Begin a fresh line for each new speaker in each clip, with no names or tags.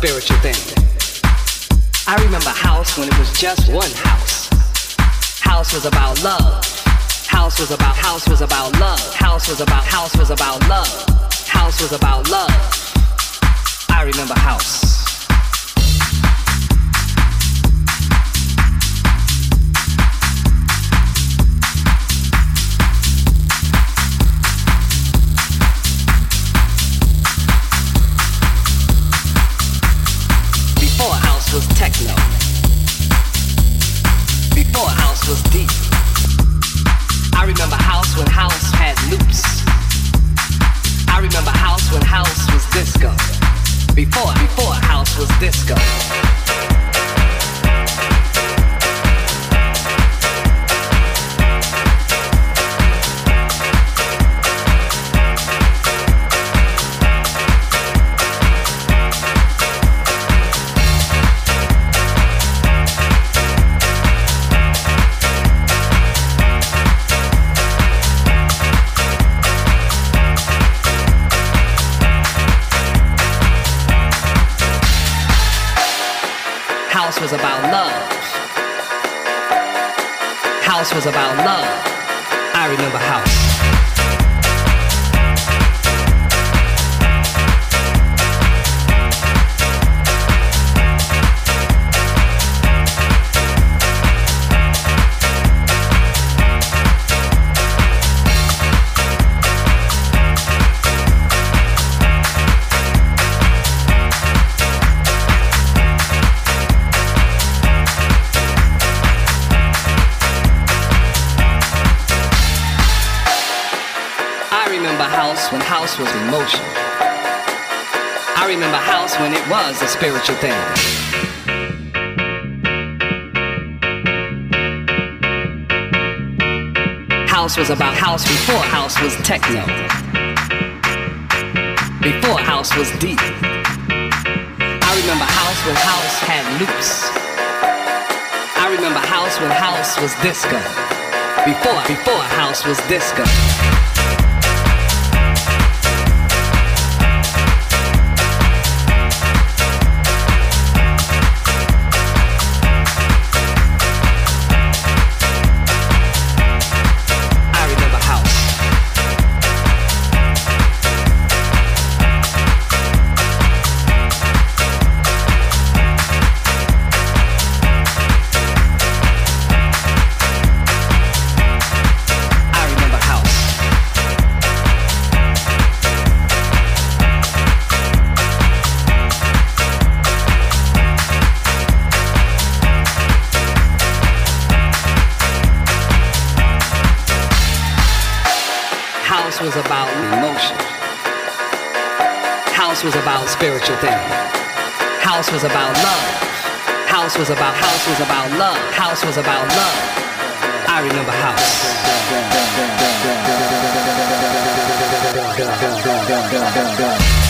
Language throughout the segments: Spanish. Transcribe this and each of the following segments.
Spiritual thing. I remember house when it was just one house. House was about love. House was about house was about love. House was about house was about love. House was about love. I remember house.
spiritual thing. house was about house before house was techno. Before house was deep. I remember house when house had loops. I remember house when house was disco. Before before house was disco. House was about love. House was about house was about love. House was about love. I remember house.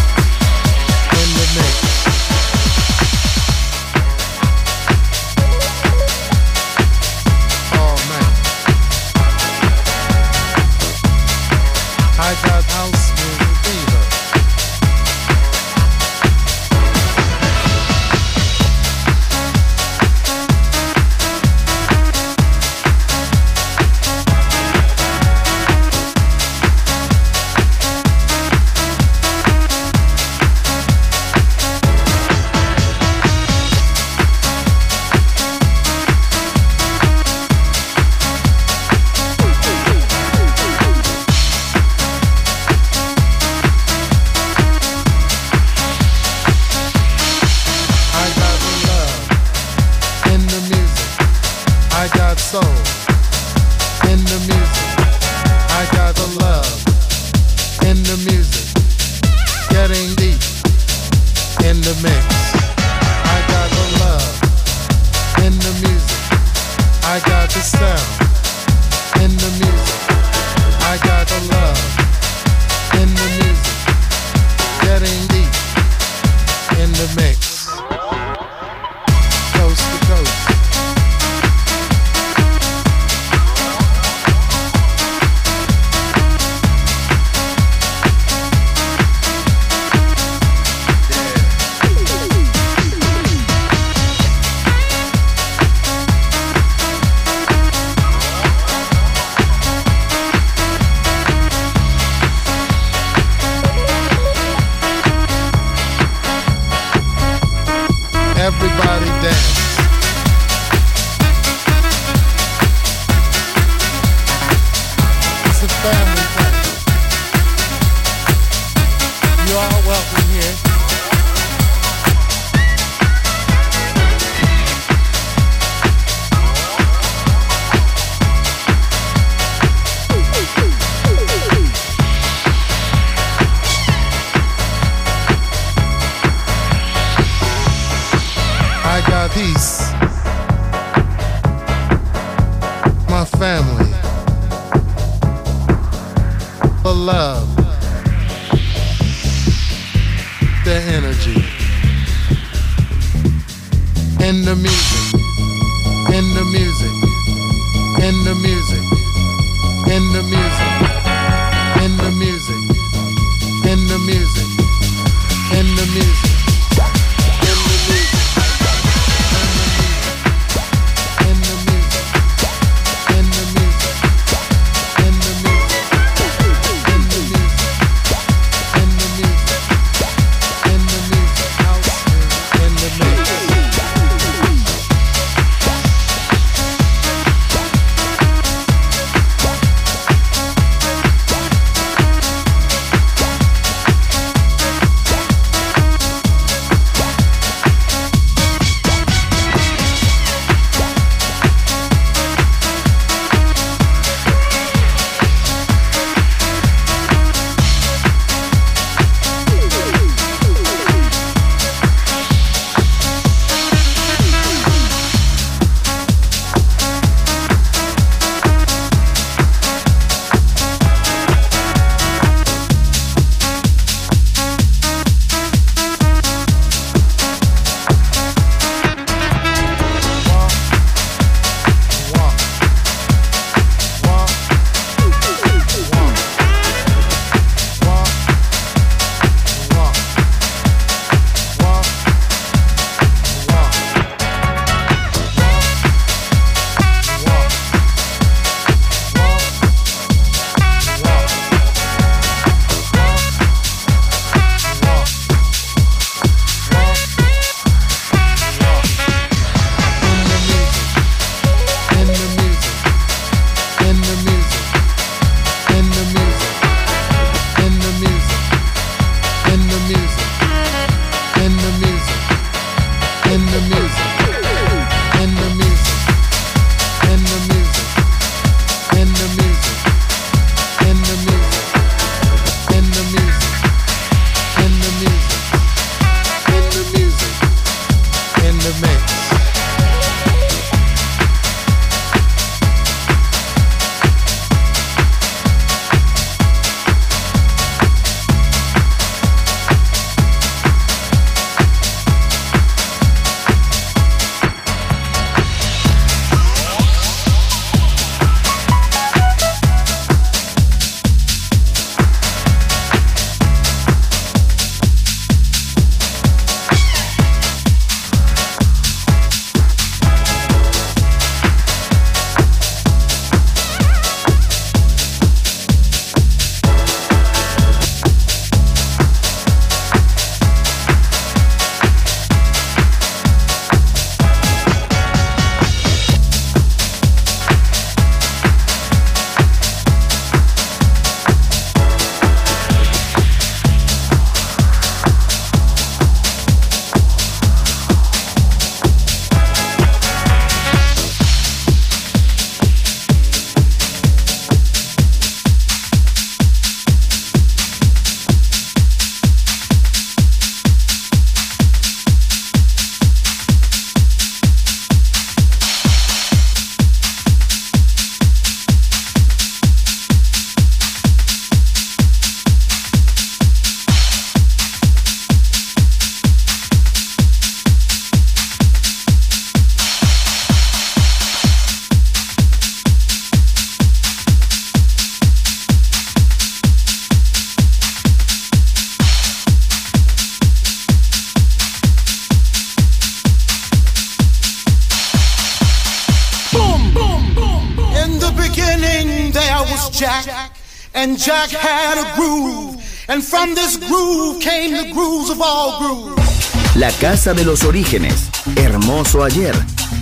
And Jack had a groove. And from this groove came the grooves of all grooves.
La casa de los orígenes. Hermoso ayer.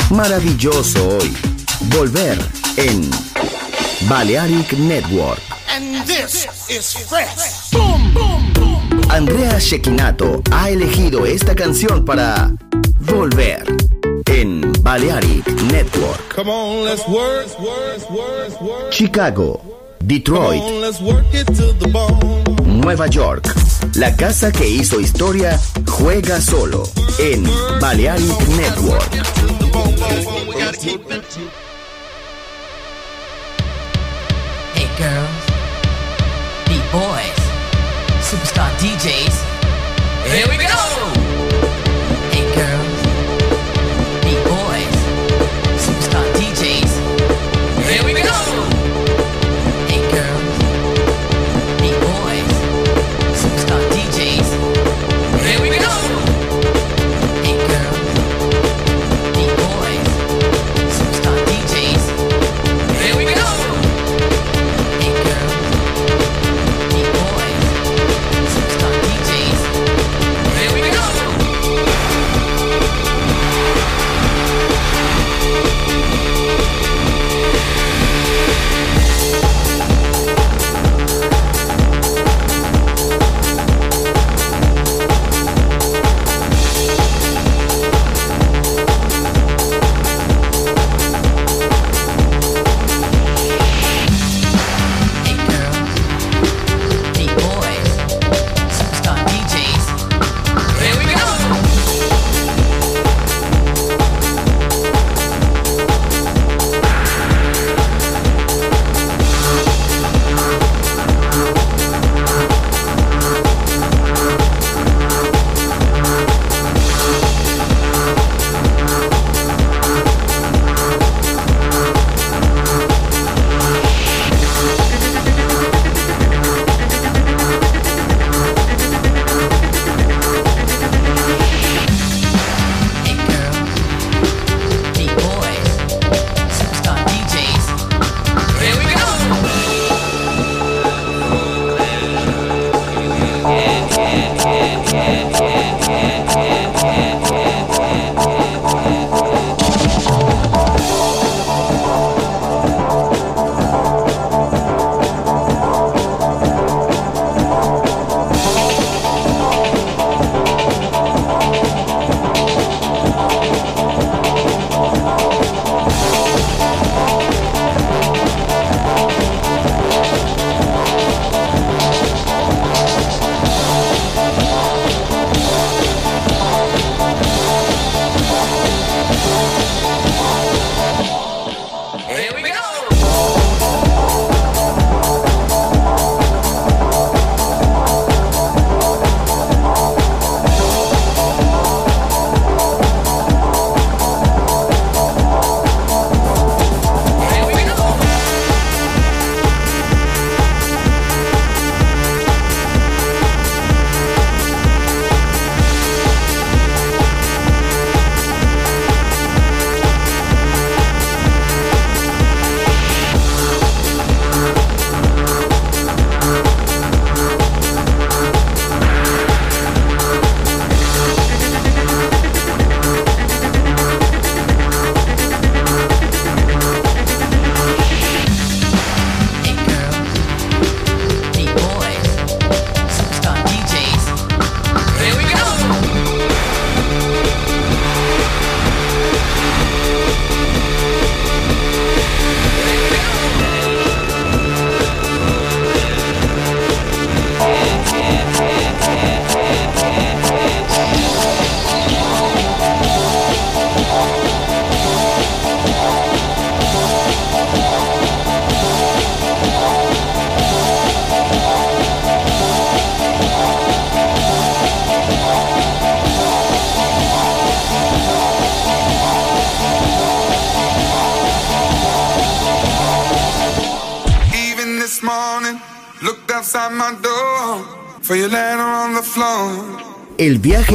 Maravilloso hoy. Volver en Balearic Network.
And this is fresh. Boom, boom, boom.
Andrea Shekinato ha elegido esta canción para Volver en Balearic Network.
Come on, let's work, work, work, work.
Chicago, Detroit. Nueva York. La casa que hizo historia juega solo en Balearic Network.
Hey girls, beat boys, superstar DJs. Here we go.